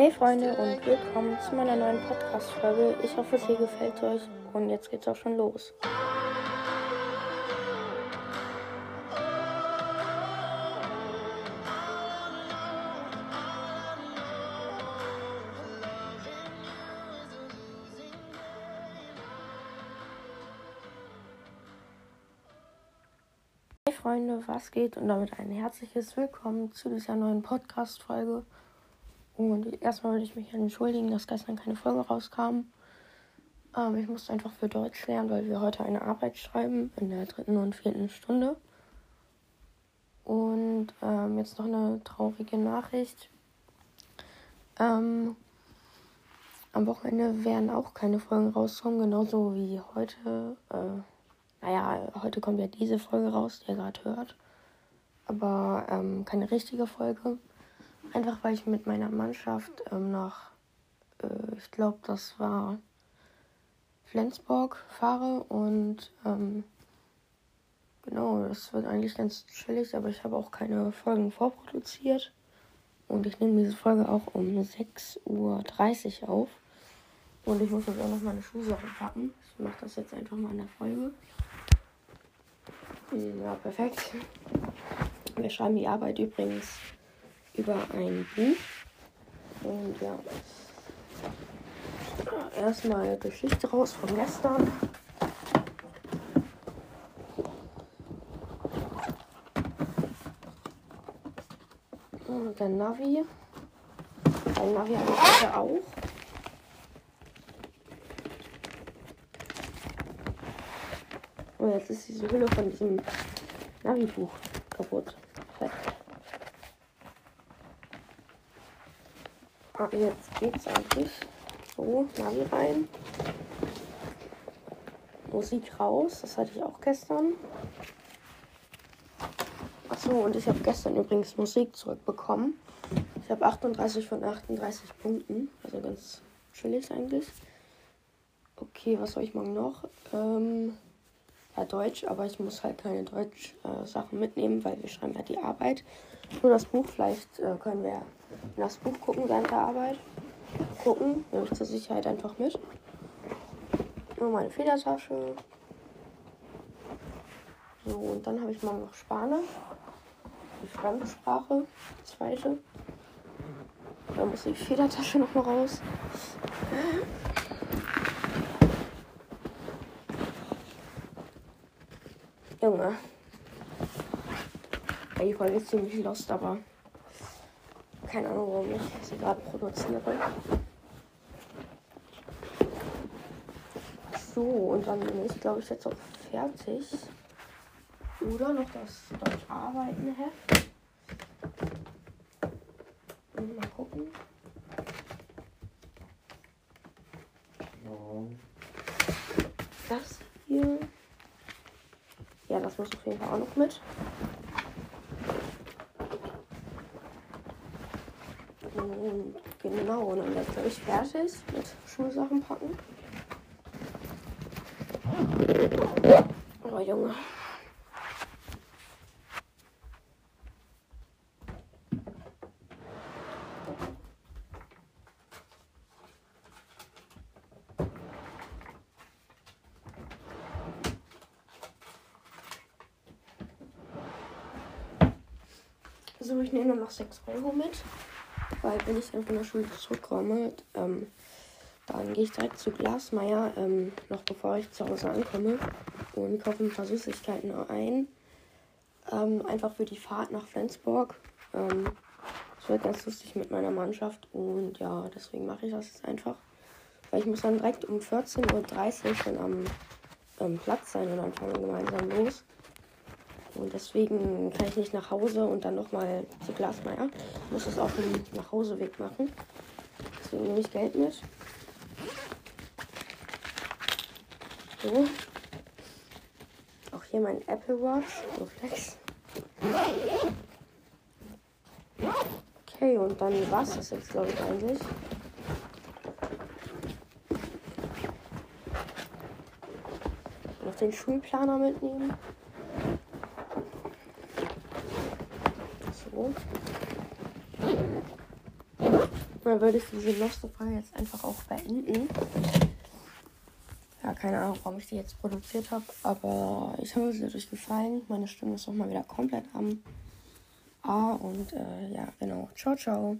Hey Freunde und willkommen zu meiner neuen Podcast-Folge. Ich hoffe, es hier gefällt euch und jetzt geht's auch schon los. Hey Freunde, was geht? Und damit ein herzliches Willkommen zu dieser neuen Podcast-Folge. Und erstmal will ich mich entschuldigen, dass gestern keine Folge rauskam. Ähm, ich musste einfach für Deutsch lernen, weil wir heute eine Arbeit schreiben in der dritten und vierten Stunde. Und ähm, jetzt noch eine traurige Nachricht. Ähm, am Wochenende werden auch keine Folgen rauskommen, genauso wie heute. Äh, naja, heute kommt ja diese Folge raus, die ihr gerade hört. Aber ähm, keine richtige Folge. Einfach weil ich mit meiner Mannschaft ähm, nach, äh, ich glaube, das war Flensburg fahre und ähm, genau, das wird eigentlich ganz chillig, aber ich habe auch keine Folgen vorproduziert. Und ich nehme diese Folge auch um 6.30 Uhr auf. Und ich muss jetzt auch noch meine Schuhsachen packen. Ich mache das jetzt einfach mal in der Folge. Ja, perfekt. Wir schreiben die Arbeit übrigens über ein Buch. Und ja, erstmal Geschichte raus von gestern. Und der Navi. Ein Navi habe ich heute auch. Und jetzt ist diese Hülle von diesem Navi-Buch kaputt. Perfekt. Ah, jetzt geht's eigentlich. So, Navi rein. Musik raus, das hatte ich auch gestern. Achso, und ich habe gestern übrigens Musik zurückbekommen. Ich habe 38 von 38 Punkten. Also ganz chillig eigentlich. Okay, was soll ich morgen noch? Ähm, ja, Deutsch, aber ich muss halt keine Deutsch-Sachen äh, mitnehmen, weil wir schreiben ja die Arbeit. Nur das Buch, vielleicht äh, können wir in das Buch gucken während der Arbeit. Gucken, nehme ich zur Sicherheit einfach mit. Nur meine Federtasche. So, und dann habe ich morgen noch Spanisch. Die Fremdsprache, zweite. Da muss die Federtasche noch mal raus. Junge. Die Folge ist ziemlich lost, aber keine Ahnung, warum ich sie gerade produziere. So, und dann bin ich, glaube ich, jetzt auch fertig. Oder noch das Deutsch Arbeiten Heft. Mal gucken. Das hier. Ja, das muss auf jeden Fall auch noch mit. Und genau, und dann bin ich fertig mit Schulsachen packen. Oh Junge. So, ich nehme noch 6 Euro mit, weil wenn ich dann von der Schule zurückkomme, ähm, dann gehe ich direkt zu Glasmeier, ähm, noch bevor ich zu Hause ankomme und kaufe ein paar Süßigkeiten ein. Ähm, einfach für die Fahrt nach Flensburg. Ähm, es wird ganz lustig mit meiner Mannschaft und ja, deswegen mache ich das jetzt einfach. Weil ich muss dann direkt um 14.30 Uhr schon am ähm, Platz sein und dann fahren wir gemeinsam los. Und deswegen kann ich nicht nach Hause und dann nochmal zu Glasmeier. Ich muss das auf dem Nachhauseweg machen. Deswegen nehme ich Geld mit. So. Auch hier mein Apple Watch. So Flex. Okay, und dann war es das jetzt, glaube ich, eigentlich. Noch den Schulplaner mitnehmen. So. Dann würde ich diese loste Folge jetzt einfach auch beenden. Ja, keine Ahnung, warum ich die jetzt produziert habe, aber ich hoffe, es hat euch gefallen. Meine Stimme ist nochmal wieder komplett am A und äh, ja, genau. Ciao, ciao.